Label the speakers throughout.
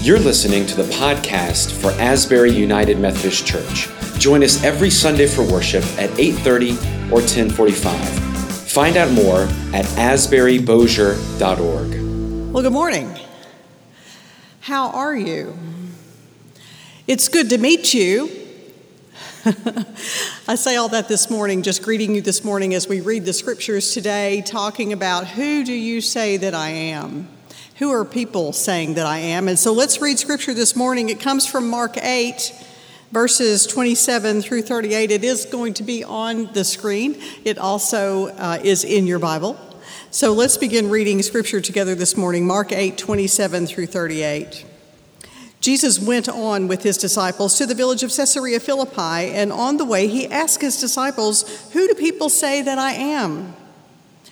Speaker 1: You're listening to the podcast for Asbury United Methodist Church. Join us every Sunday for worship at 8:30 or 10:45. Find out more at asburybosier.org.
Speaker 2: Well, good morning. How are you? It's good to meet you. I say all that this morning, just greeting you this morning as we read the scriptures today, talking about who do you say that I am? Who are people saying that I am? And so let's read scripture this morning. It comes from Mark 8, verses 27 through 38. It is going to be on the screen, it also uh, is in your Bible. So let's begin reading scripture together this morning. Mark 8, 27 through 38. Jesus went on with his disciples to the village of Caesarea Philippi, and on the way he asked his disciples, Who do people say that I am?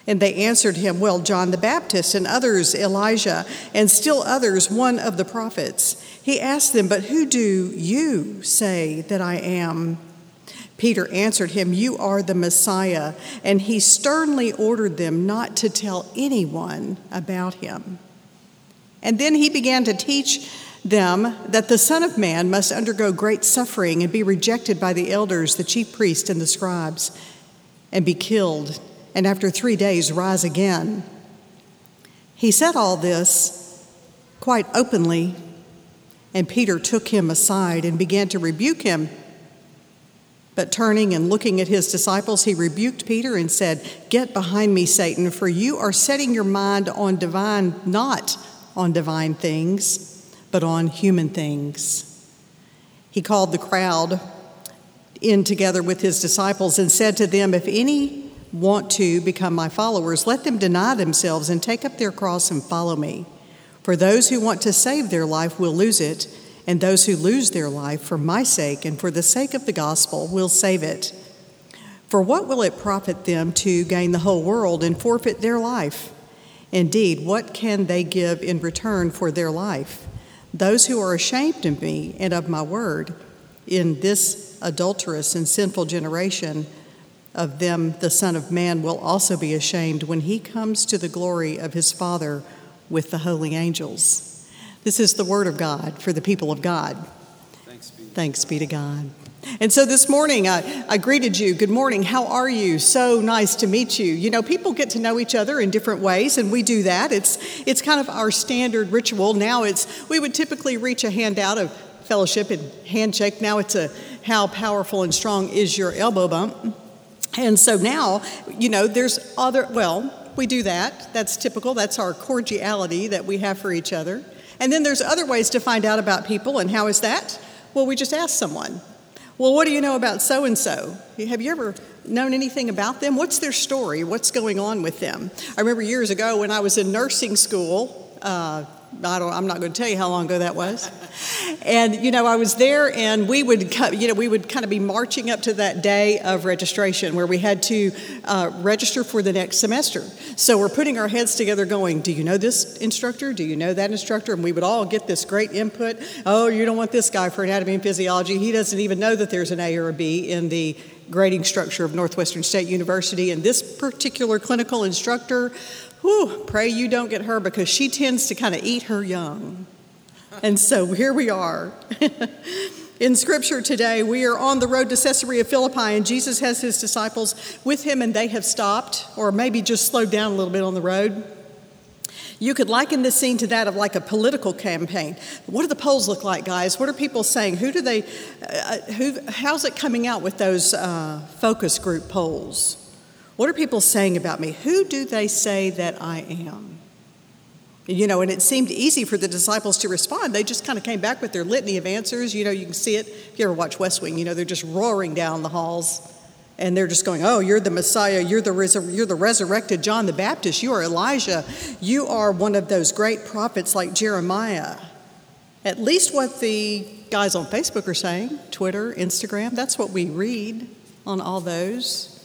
Speaker 2: And they answered him, Well, John the Baptist, and others Elijah, and still others one of the prophets. He asked them, But who do you say that I am? Peter answered him, You are the Messiah. And he sternly ordered them not to tell anyone about him. And then he began to teach them that the Son of Man must undergo great suffering and be rejected by the elders, the chief priests, and the scribes, and be killed and after three days rise again. He said all this quite openly, and Peter took him aside and began to rebuke him. But turning and looking at his disciples, he rebuked Peter and said, Get behind me, Satan, for you are setting your mind on divine, not on divine things, but on human things. He called the crowd in together with his disciples and said to them, If any want to become my followers, let them deny themselves and take up their cross and follow me. For those who want to save their life will lose it, and those who lose their life for my sake and for the sake of the gospel will save it. For what will it profit them to gain the whole world and forfeit their life? Indeed, what can they give in return for their life? Those who are ashamed of me and of my word in this adulterous and sinful generation, of them the Son of Man will also be ashamed when he comes to the glory of his Father with the holy angels. This is the word of God for the people of God. Thanks be, Thanks be to God. And so this morning, I, I, greeted you. Good morning. How are you? So nice to meet you. You know, people get to know each other in different ways, and we do that. It's, it's kind of our standard ritual. Now it's, we would typically reach a hand out of fellowship and handshake. Now it's a, how powerful and strong is your elbow bump? And so now, you know, there's other, well, we do that. That's typical. That's our cordiality that we have for each other. And then there's other ways to find out about people. And how is that? Well, we just ask someone. Well, what do you know about so and so? Have you ever known anything about them? What's their story? What's going on with them? I remember years ago when I was in nursing school, uh, I don't, I'm not going to tell you how long ago that was. And you know, I was there, and we would, you know, we would kind of be marching up to that day of registration where we had to uh, register for the next semester. So we're putting our heads together, going, "Do you know this instructor? Do you know that instructor?" And we would all get this great input. Oh, you don't want this guy for anatomy and physiology. He doesn't even know that there's an A or a B in the grading structure of Northwestern State University. And this particular clinical instructor whew, pray you don't get her because she tends to kind of eat her young. And so here we are. In scripture today, we are on the road to Caesarea Philippi, and Jesus has his disciples with him, and they have stopped, or maybe just slowed down a little bit on the road. You could liken this scene to that of like a political campaign. What do the polls look like, guys? What are people saying? Who do they, uh, who, how's it coming out with those uh, focus group polls? What are people saying about me? Who do they say that I am? You know, and it seemed easy for the disciples to respond. They just kind of came back with their litany of answers. You know, you can see it. If you ever watch West Wing, you know, they're just roaring down the halls and they're just going, Oh, you're the Messiah. You're the, resur- you're the resurrected John the Baptist. You are Elijah. You are one of those great prophets like Jeremiah. At least what the guys on Facebook are saying, Twitter, Instagram, that's what we read on all those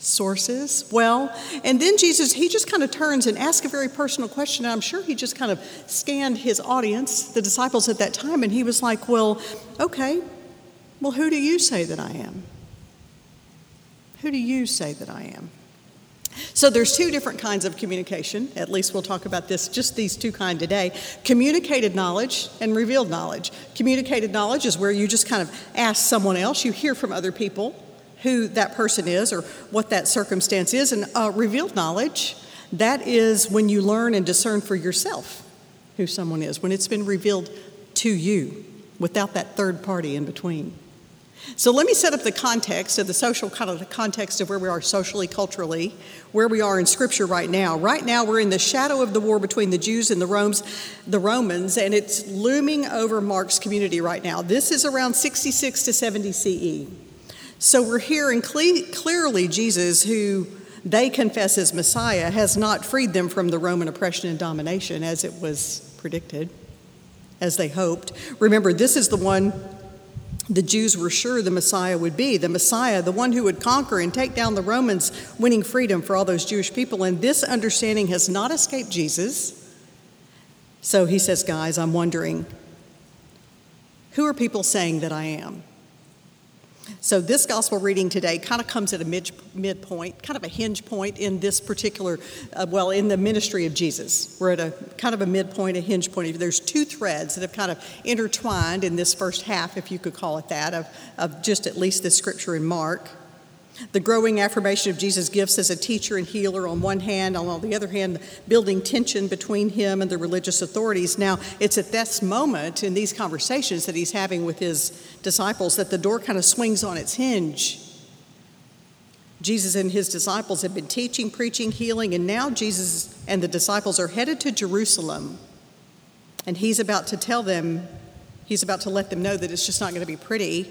Speaker 2: sources? Well, and then Jesus, he just kind of turns and asks a very personal question. I'm sure he just kind of scanned his audience, the disciples at that time, and he was like, Well, okay, well, who do you say that I am? Who do you say that I am? So there's two different kinds of communication. At least we'll talk about this, just these two kind today. Communicated knowledge and revealed knowledge. Communicated knowledge is where you just kind of ask someone else, you hear from other people who that person is or what that circumstance is. And uh, revealed knowledge, that is when you learn and discern for yourself who someone is, when it's been revealed to you without that third party in between. So let me set up the context of the social kind of the context of where we are socially, culturally, where we are in Scripture right now. Right now, we're in the shadow of the war between the Jews and the Romans, the Romans, and it's looming over Mark's community right now. This is around 66 to 70 CE. So we're hearing cle- clearly Jesus, who they confess as Messiah, has not freed them from the Roman oppression and domination as it was predicted, as they hoped. Remember, this is the one the Jews were sure the Messiah would be the Messiah, the one who would conquer and take down the Romans, winning freedom for all those Jewish people. And this understanding has not escaped Jesus. So he says, Guys, I'm wondering, who are people saying that I am? So, this gospel reading today kind of comes at a mid, midpoint, kind of a hinge point in this particular, uh, well, in the ministry of Jesus. We're at a kind of a midpoint, a hinge point. There's two threads that have kind of intertwined in this first half, if you could call it that, of, of just at least this scripture in Mark. The growing affirmation of Jesus' gifts as a teacher and healer on one hand, on the other hand, building tension between him and the religious authorities. Now, it's at this moment in these conversations that he's having with his disciples that the door kind of swings on its hinge. Jesus and his disciples have been teaching, preaching, healing, and now Jesus and the disciples are headed to Jerusalem. And he's about to tell them, he's about to let them know that it's just not going to be pretty.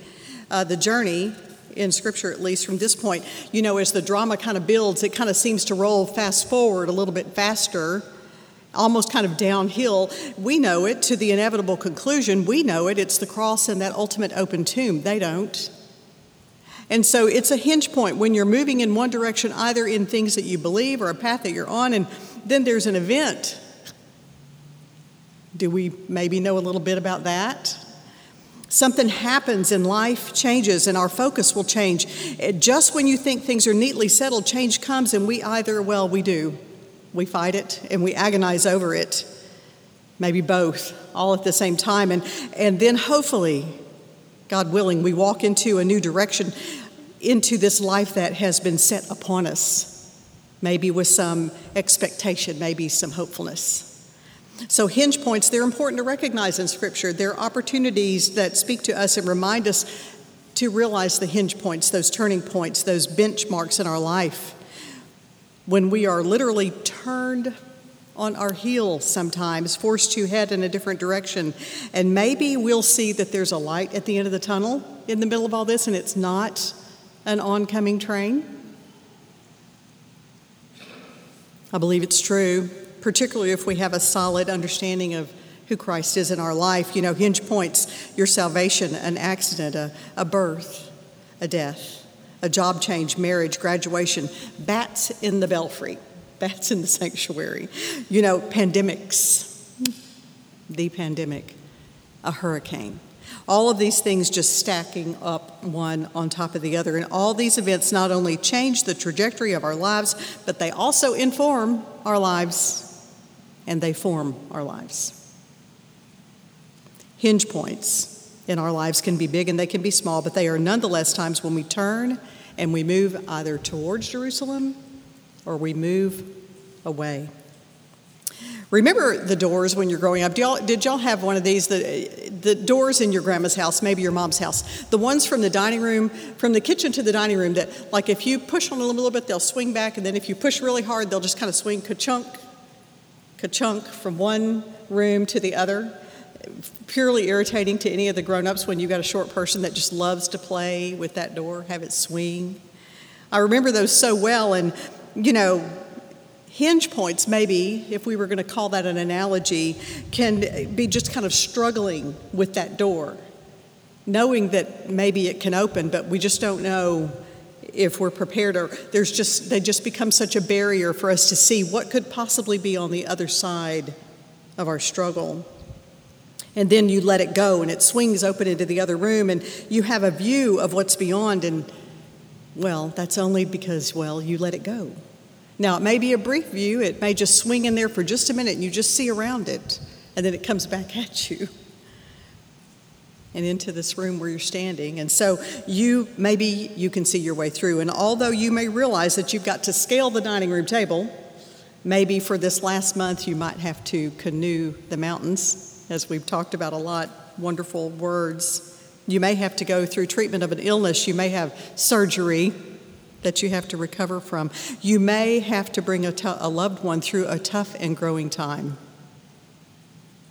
Speaker 2: Uh, the journey in Scripture, at least from this point. You know, as the drama kind of builds, it kind of seems to roll fast forward a little bit faster, almost kind of downhill. We know it to the inevitable conclusion. We know it. It's the cross and that ultimate open tomb. They don't. And so it's a hinge point when you're moving in one direction, either in things that you believe or a path that you're on, and then there's an event. Do we maybe know a little bit about that? Something happens and life changes and our focus will change. Just when you think things are neatly settled, change comes and we either, well, we do. We fight it and we agonize over it. Maybe both, all at the same time. And, and then hopefully, God willing, we walk into a new direction, into this life that has been set upon us. Maybe with some expectation, maybe some hopefulness. So, hinge points, they're important to recognize in Scripture. They're opportunities that speak to us and remind us to realize the hinge points, those turning points, those benchmarks in our life. When we are literally turned on our heel sometimes, forced to head in a different direction. And maybe we'll see that there's a light at the end of the tunnel in the middle of all this, and it's not an oncoming train. I believe it's true particularly if we have a solid understanding of who Christ is in our life. You know, hinge points your salvation, an accident, a, a birth, a death, a job change, marriage, graduation, bats in the belfry, bats in the sanctuary, you know, pandemics, the pandemic, a hurricane. All of these things just stacking up one on top of the other. And all these events not only change the trajectory of our lives, but they also inform our lives and they form our lives. Hinge points in our lives can be big and they can be small, but they are nonetheless times when we turn and we move either towards Jerusalem or we move away. Remember the doors when you're growing up? Did y'all, did y'all have one of these? The, the doors in your grandma's house, maybe your mom's house. The ones from the dining room, from the kitchen to the dining room, that, like, if you push on them a little bit, they'll swing back, and then if you push really hard, they'll just kind of swing ka-chunk ka-chunk from one room to the other. Purely irritating to any of the grown-ups when you've got a short person that just loves to play with that door, have it swing. I remember those so well, and you know, hinge points, maybe, if we were going to call that an analogy, can be just kind of struggling with that door, knowing that maybe it can open, but we just don't know if we're prepared or there's just they just become such a barrier for us to see what could possibly be on the other side of our struggle. And then you let it go and it swings open into the other room and you have a view of what's beyond and well that's only because well you let it go. Now, it may be a brief view, it may just swing in there for just a minute and you just see around it, and then it comes back at you and into this room where you're standing. And so you maybe you can see your way through. And although you may realize that you've got to scale the dining room table, maybe for this last month you might have to canoe the mountains, as we've talked about a lot. Wonderful words. You may have to go through treatment of an illness. You may have surgery that you have to recover from. You may have to bring a, t- a loved one through a tough and growing time.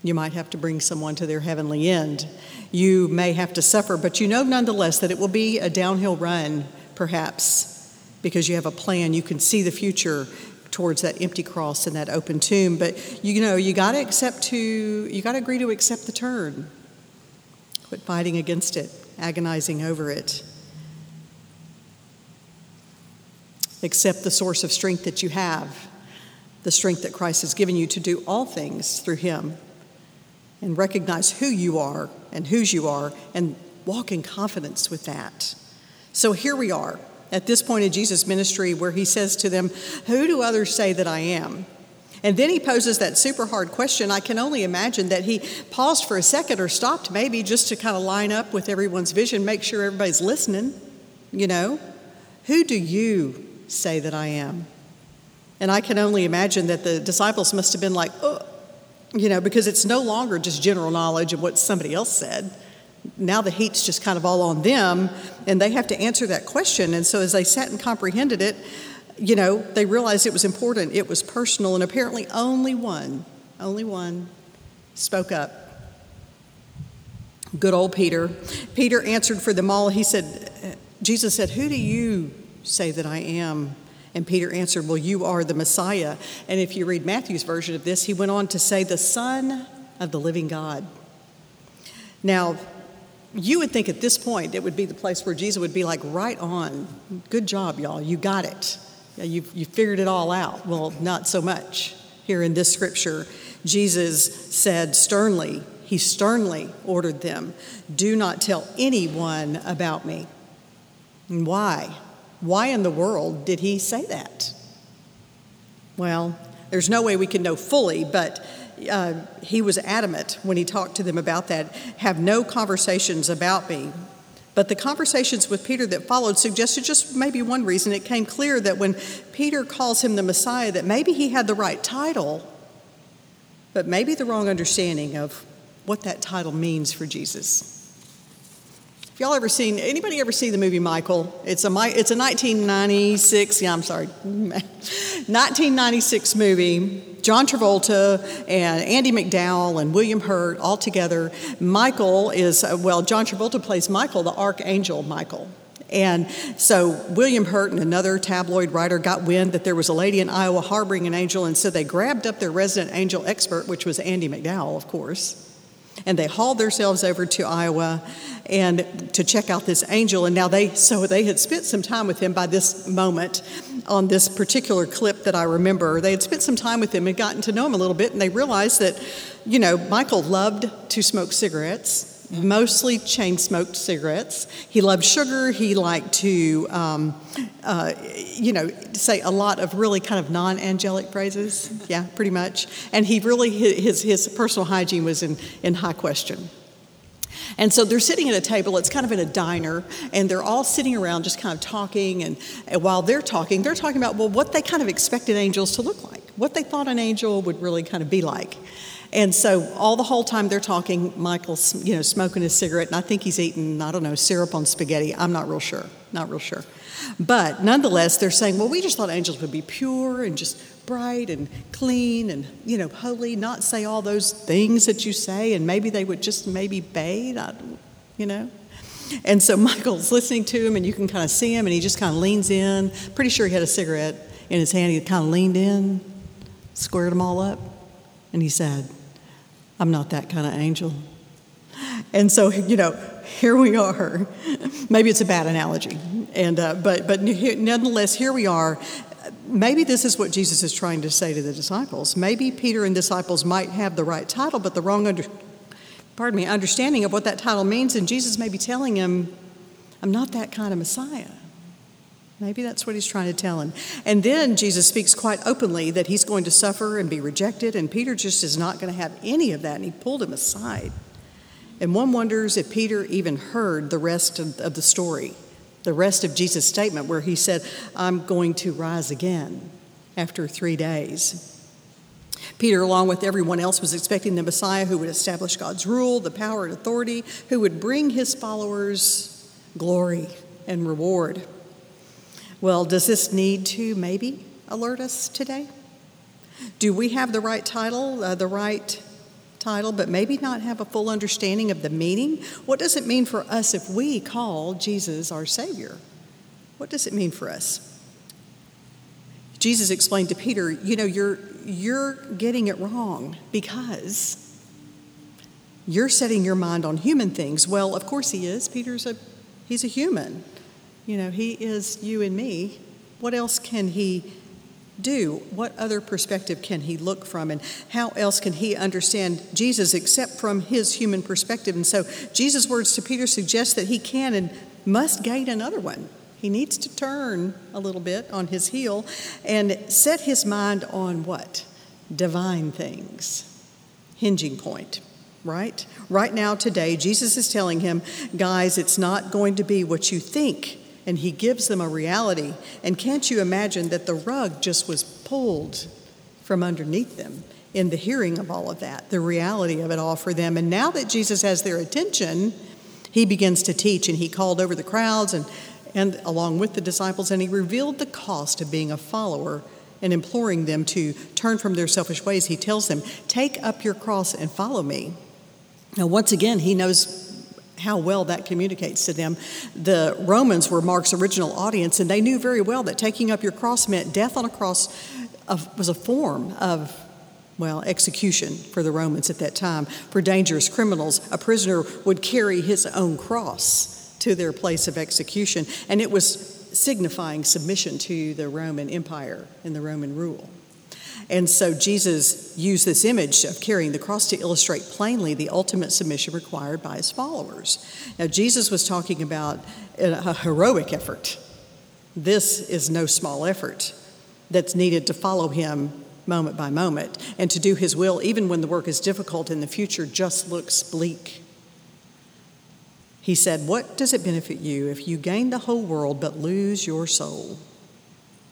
Speaker 2: You might have to bring someone to their heavenly end. You may have to suffer, but you know nonetheless that it will be a downhill run, perhaps, because you have a plan. You can see the future towards that empty cross and that open tomb. But you know, you got to accept to, you got to agree to accept the turn. Quit fighting against it, agonizing over it. Accept the source of strength that you have, the strength that Christ has given you to do all things through Him and recognize who you are and whose you are and walk in confidence with that. So here we are at this point in Jesus' ministry where he says to them, Who do others say that I am? And then he poses that super hard question. I can only imagine that he paused for a second or stopped maybe just to kind of line up with everyone's vision, make sure everybody's listening. You know, who do you say that I am? And I can only imagine that the disciples must have been like, oh, you know, because it's no longer just general knowledge of what somebody else said. Now the heat's just kind of all on them, and they have to answer that question. And so as they sat and comprehended it, you know, they realized it was important, it was personal, and apparently only one, only one spoke up. Good old Peter. Peter answered for them all. He said, Jesus said, Who do you say that I am? And Peter answered, Well, you are the Messiah. And if you read Matthew's version of this, he went on to say, The Son of the living God. Now, you would think at this point it would be the place where Jesus would be like, Right on. Good job, y'all. You got it. You, you figured it all out. Well, not so much. Here in this scripture, Jesus said sternly, He sternly ordered them, Do not tell anyone about me. And why? Why in the world did he say that? Well, there's no way we can know fully, but uh, he was adamant when he talked to them about that. Have no conversations about me. But the conversations with Peter that followed suggested just maybe one reason. It came clear that when Peter calls him the Messiah, that maybe he had the right title, but maybe the wrong understanding of what that title means for Jesus y'all ever seen anybody ever see the movie Michael? It's a it's a 1996. Yeah, I'm sorry, 1996 movie. John Travolta and Andie MacDowell and William Hurt all together. Michael is uh, well. John Travolta plays Michael, the archangel Michael. And so William Hurt and another tabloid writer got wind that there was a lady in Iowa harboring an angel, and so they grabbed up their resident angel expert, which was Andie MacDowell, of course and they hauled themselves over to Iowa and to check out this angel. And now they, so they had spent some time with him by this moment on this particular clip that I remember. They had spent some time with him and gotten to know him a little bit, and they realized that, you know, Michael loved to smoke cigarettes mostly chain smoked cigarettes. He loved sugar. He liked to, um, uh, you know, say a lot of really kind of non angelic phrases. Yeah, pretty much. And he really, his, his personal hygiene was in, in high question. And so they're sitting at a table, it's kind of in a diner, and they're all sitting around just kind of talking. And, and while they're talking, they're talking about, well, what they kind of expected angels to look like, what they thought an angel would really kind of be like. And so all the whole time they're talking, Michael's, you know, smoking his cigarette, and I think he's eating, I don't know, syrup on spaghetti. I'm not real sure, not real sure. But nonetheless, they're saying, well, we just thought angels would be pure and just bright and clean and, you know, holy, not say all those things that you say, and maybe they would just maybe bathe, you know. And so Michael's listening to him, and you can kind of see him, and he just kind of leans in. Pretty sure he had a cigarette in his hand. He kind of leaned in, squared them all up, and he said, I'm not that kind of angel. And so, you know, here we are. Maybe it's a bad analogy, and uh, but but nonetheless, here we are. Maybe this is what Jesus is trying to say to the disciples. Maybe Peter and disciples might have the right title, but the wrong under, pardon me, understanding of what that title means, and Jesus may be telling him, "I'm not that kind of Messiah." Maybe that's what he's trying to tell him. And then Jesus speaks quite openly that he's going to suffer and be rejected, and Peter just is not going to have any of that, and he pulled him aside. And one wonders if Peter even heard the rest of, of the story, the rest of Jesus' statement, where he said, I'm going to rise again after three days. Peter, along with everyone else, was expecting the Messiah who would establish God's rule, the power and authority, who would bring his followers glory and reward. Well, does this need to maybe alert us today? Do we have the right title, uh, the right title, but maybe not have a full understanding of the meaning? What does it mean for us if we call Jesus our Savior? What does it mean for us? Jesus explained to Peter, you know, you're, you're getting it wrong because you're setting your mind on human things. Well, of course he is. Peter's a, he's a human. You know, He is you and me. What else can He do? What other perspective can He look from? And how else can He understand Jesus except from His human perspective? And so Jesus' words to Peter suggest that he can and must gain another one. He needs to turn a little bit on his heel and set his mind on what? Divine things. Hinging point right? Right now, today, Jesus is telling him, guys, it's not going to be what you think and he gives them a reality. And can't you imagine that the rug just was pulled from underneath them in the hearing of all of that, the reality of it all for them? And now that Jesus has their attention, he begins to teach, and he called over the crowds and, and along with the disciples, and he revealed the cost of being a follower and imploring them to turn from their selfish ways. He tells them, Take up your cross and follow me. Now, once again, he knows how well that communicates to them. The Romans were Mark's original audience, and they knew very well that taking up your cross meant death on a cross of, was a form of, well, execution for the Romans at that time. For dangerous criminals, a prisoner would carry his own cross to their place of execution, and it was signifying submission to the Roman Empire and the Roman rule. And so Jesus used this image of carrying the cross to illustrate plainly the ultimate submission required by his followers. Now, Jesus was talking about a heroic effort. This is no small effort that's needed to follow him moment by moment and to do his will, even when the work is difficult and the future just looks bleak. He said, What does it benefit you if you gain the whole world but lose your soul?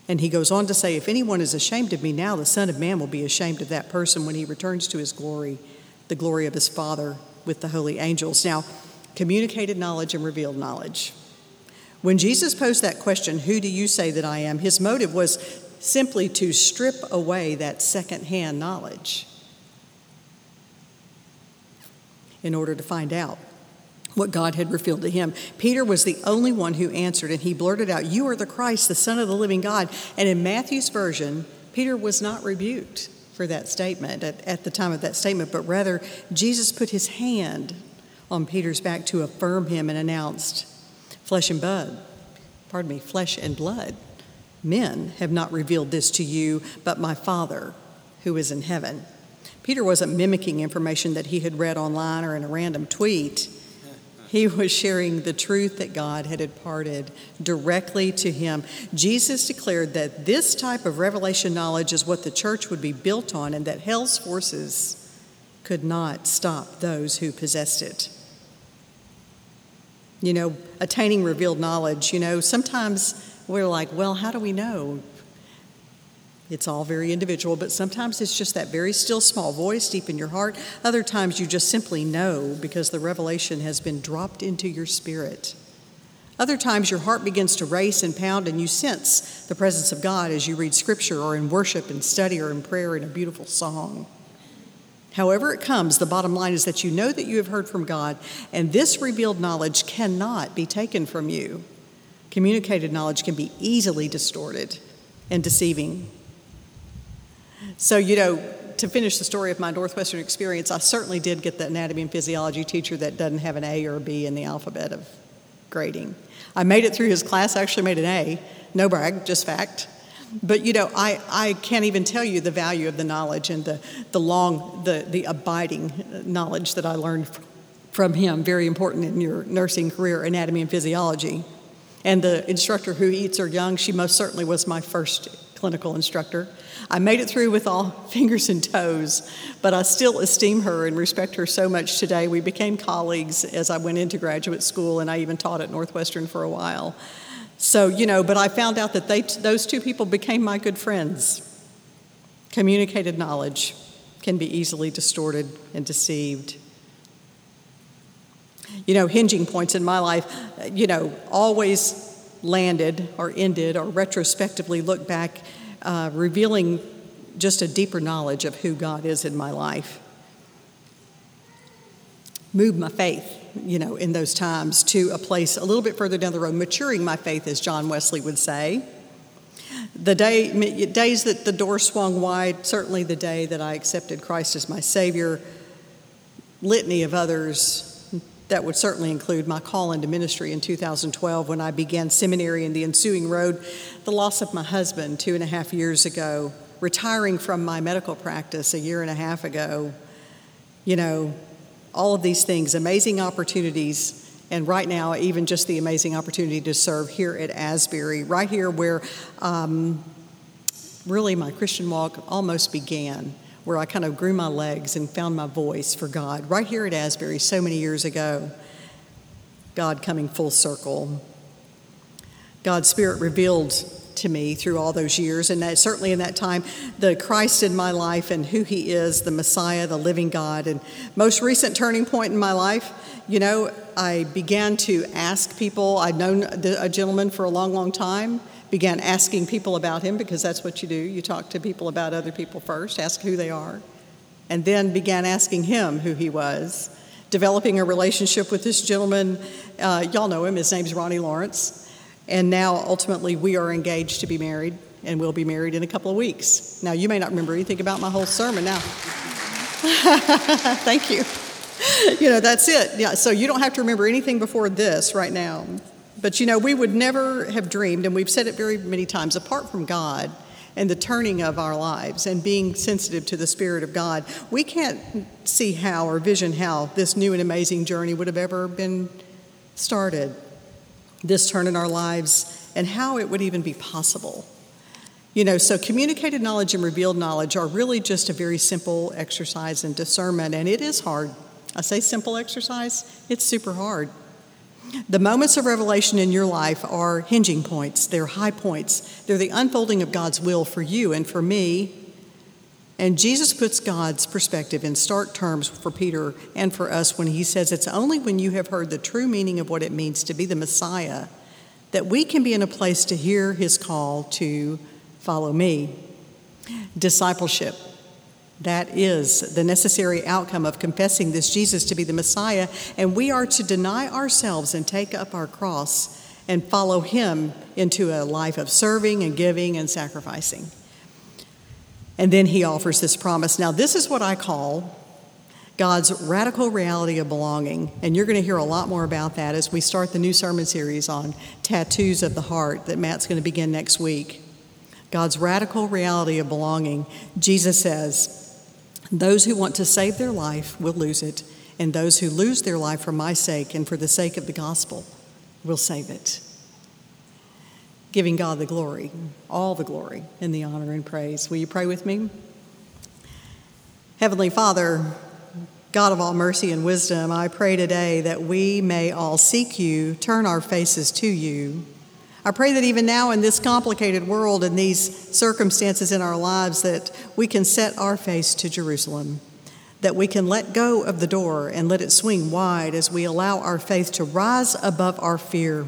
Speaker 2: And he goes on to say, If anyone is ashamed of me now, the Son of Man will be ashamed of that person when he returns to his glory, the glory of his Father with the holy angels. Now, communicated knowledge and revealed knowledge. When Jesus posed that question, Who do you say that I am? his motive was simply to strip away that secondhand knowledge in order to find out what God had revealed to him. Peter was the only one who answered, and he blurted out, You are the Christ, the Son of the living God. And in Matthew's version, Peter was not rebuked for that statement at, at the time of that statement, but rather Jesus put his hand on Peter's back to affirm him and announced, Flesh and blood, pardon me, flesh and blood. Men have not revealed this to you, but my Father who is in heaven. Peter wasn't mimicking information that he had read online or in a random tweet. He was sharing the truth that God had imparted directly to him. Jesus declared that this type of revelation knowledge is what the church would be built on and that hell's forces could not stop those who possessed it. You know, attaining revealed knowledge, you know, sometimes we're like, well, how do we know? It's all very individual, but sometimes it's just that very still small voice deep in your heart. Other times you just simply know because the revelation has been dropped into your spirit. Other times your heart begins to race and pound and you sense the presence of God as you read scripture or in worship and study or in prayer in a beautiful song. However, it comes, the bottom line is that you know that you have heard from God, and this revealed knowledge cannot be taken from you. Communicated knowledge can be easily distorted and deceiving. So, you know, to finish the story of my Northwestern experience, I certainly did get the anatomy and physiology teacher that doesn't have an A or a B in the alphabet of grading. I made it through his class, I actually made an A. No brag, just fact. But you know, I, I can't even tell you the value of the knowledge and the, the long, the, the abiding knowledge that I learned from him. Very important in your nursing career, anatomy and physiology. And the instructor who eats her young, she most certainly was my first clinical instructor. I made it through with all fingers and toes, but I still esteem her and respect her so much today. We became colleagues as I went into graduate school, and I even taught at Northwestern for a while. So, you know, but I found out that they, those two people became my good friends. Communicated knowledge can be easily distorted and deceived. You know, hinging points in my life, you know, always landed or ended or retrospectively look back, uh, revealing just a deeper knowledge of who God is in my life. Moved my faith, you know, in those times to a place a little bit further down the road, maturing my faith, as John Wesley would say. The day, days that the door swung wide, certainly the day that I accepted Christ as my Savior, litany of others that would certainly include my call into ministry in 2012 when I began seminary and the ensuing road, the loss of my husband two and a half years ago, retiring from my medical practice a year and a half ago. You know, all of these things, amazing opportunities, and right now, even just the amazing opportunity to serve here at Asbury, right here where um, really my Christian walk almost began where I kind of grew my legs and found my voice for God right here at Asbury so many years ago. God coming full circle. God's Spirit revealed to me through all those years, and that, certainly in that time, the Christ in my life and who He is, the Messiah, the living God. And most recent turning point in my life, you know, I began to ask people. I'd known a gentleman for a long, long time began asking people about him because that's what you do. You talk to people about other people first, ask who they are, and then began asking him who he was, developing a relationship with this gentleman. Uh, y'all know him, his name's Ronnie Lawrence. And now ultimately we are engaged to be married, and we'll be married in a couple of weeks. Now, you may not remember anything about my whole sermon now. Thank you. You know, that's it. Yeah, so you don't have to remember anything before this right now. But you know, we would never have dreamed, and we've said it very many times, apart from God and the turning of our lives and being sensitive to the Spirit of God, we can't see how or vision how this new and amazing journey would have ever been started, this turn in our lives, and how it would even be possible. You know, so communicated knowledge and revealed knowledge are really just a very simple exercise in discernment, and it is hard. I say simple exercise, it's super hard. The moments of revelation in your life are hinging points, they're high points. They're the unfolding of God's will for you and for me. And Jesus puts God's perspective in stark terms for Peter and for us when he says it's only when you have heard the true meaning of what it means to be the Messiah that we can be in a place to hear his call to follow me. Discipleship that is the necessary outcome of confessing this Jesus to be the Messiah, and we are to deny ourselves and take up our cross and follow Him into a life of serving and giving and sacrificing. And then He offers this promise. Now, this is what I call God's radical reality of belonging. And you're going to hear a lot more about that as we start the new sermon series on tattoos of the heart that Matt's going to begin next week. God's radical reality of belonging. Jesus says, those who want to save their life will lose it, and those who lose their life for my sake and for the sake of the gospel will save it. Giving God the glory, all the glory, and the honor and praise. Will you pray with me? Heavenly Father, God of all mercy and wisdom, I pray today that we may all seek you, turn our faces to you I pray that even now in this complicated world and these circumstances in our lives that we can set our face to Jerusalem, that we can let go of the door and let it swing wide as we allow our faith to rise above our fear.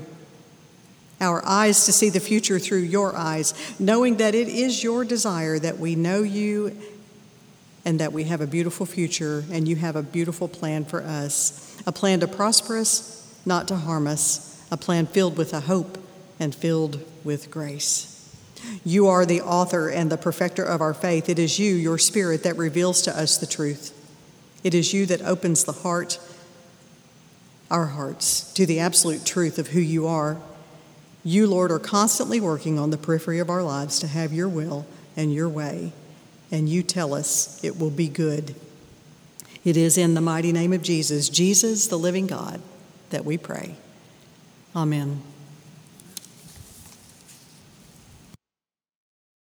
Speaker 2: Our eyes to see the future through your eyes, knowing that it is your desire that we know you and that we have a beautiful future and you have a beautiful plan for us. A plan to prosper us, not to harm us, a plan filled with a hope and filled with grace. You are the author and the perfecter of our faith. It is you, your Spirit, that reveals to us the truth. It is you that opens the heart, our hearts, to the absolute truth of who you are. You, Lord, are constantly working on the periphery of our lives to have your will and your way, and you tell us it will be good. It is in the mighty name of Jesus, Jesus, the living God, that we pray. Amen.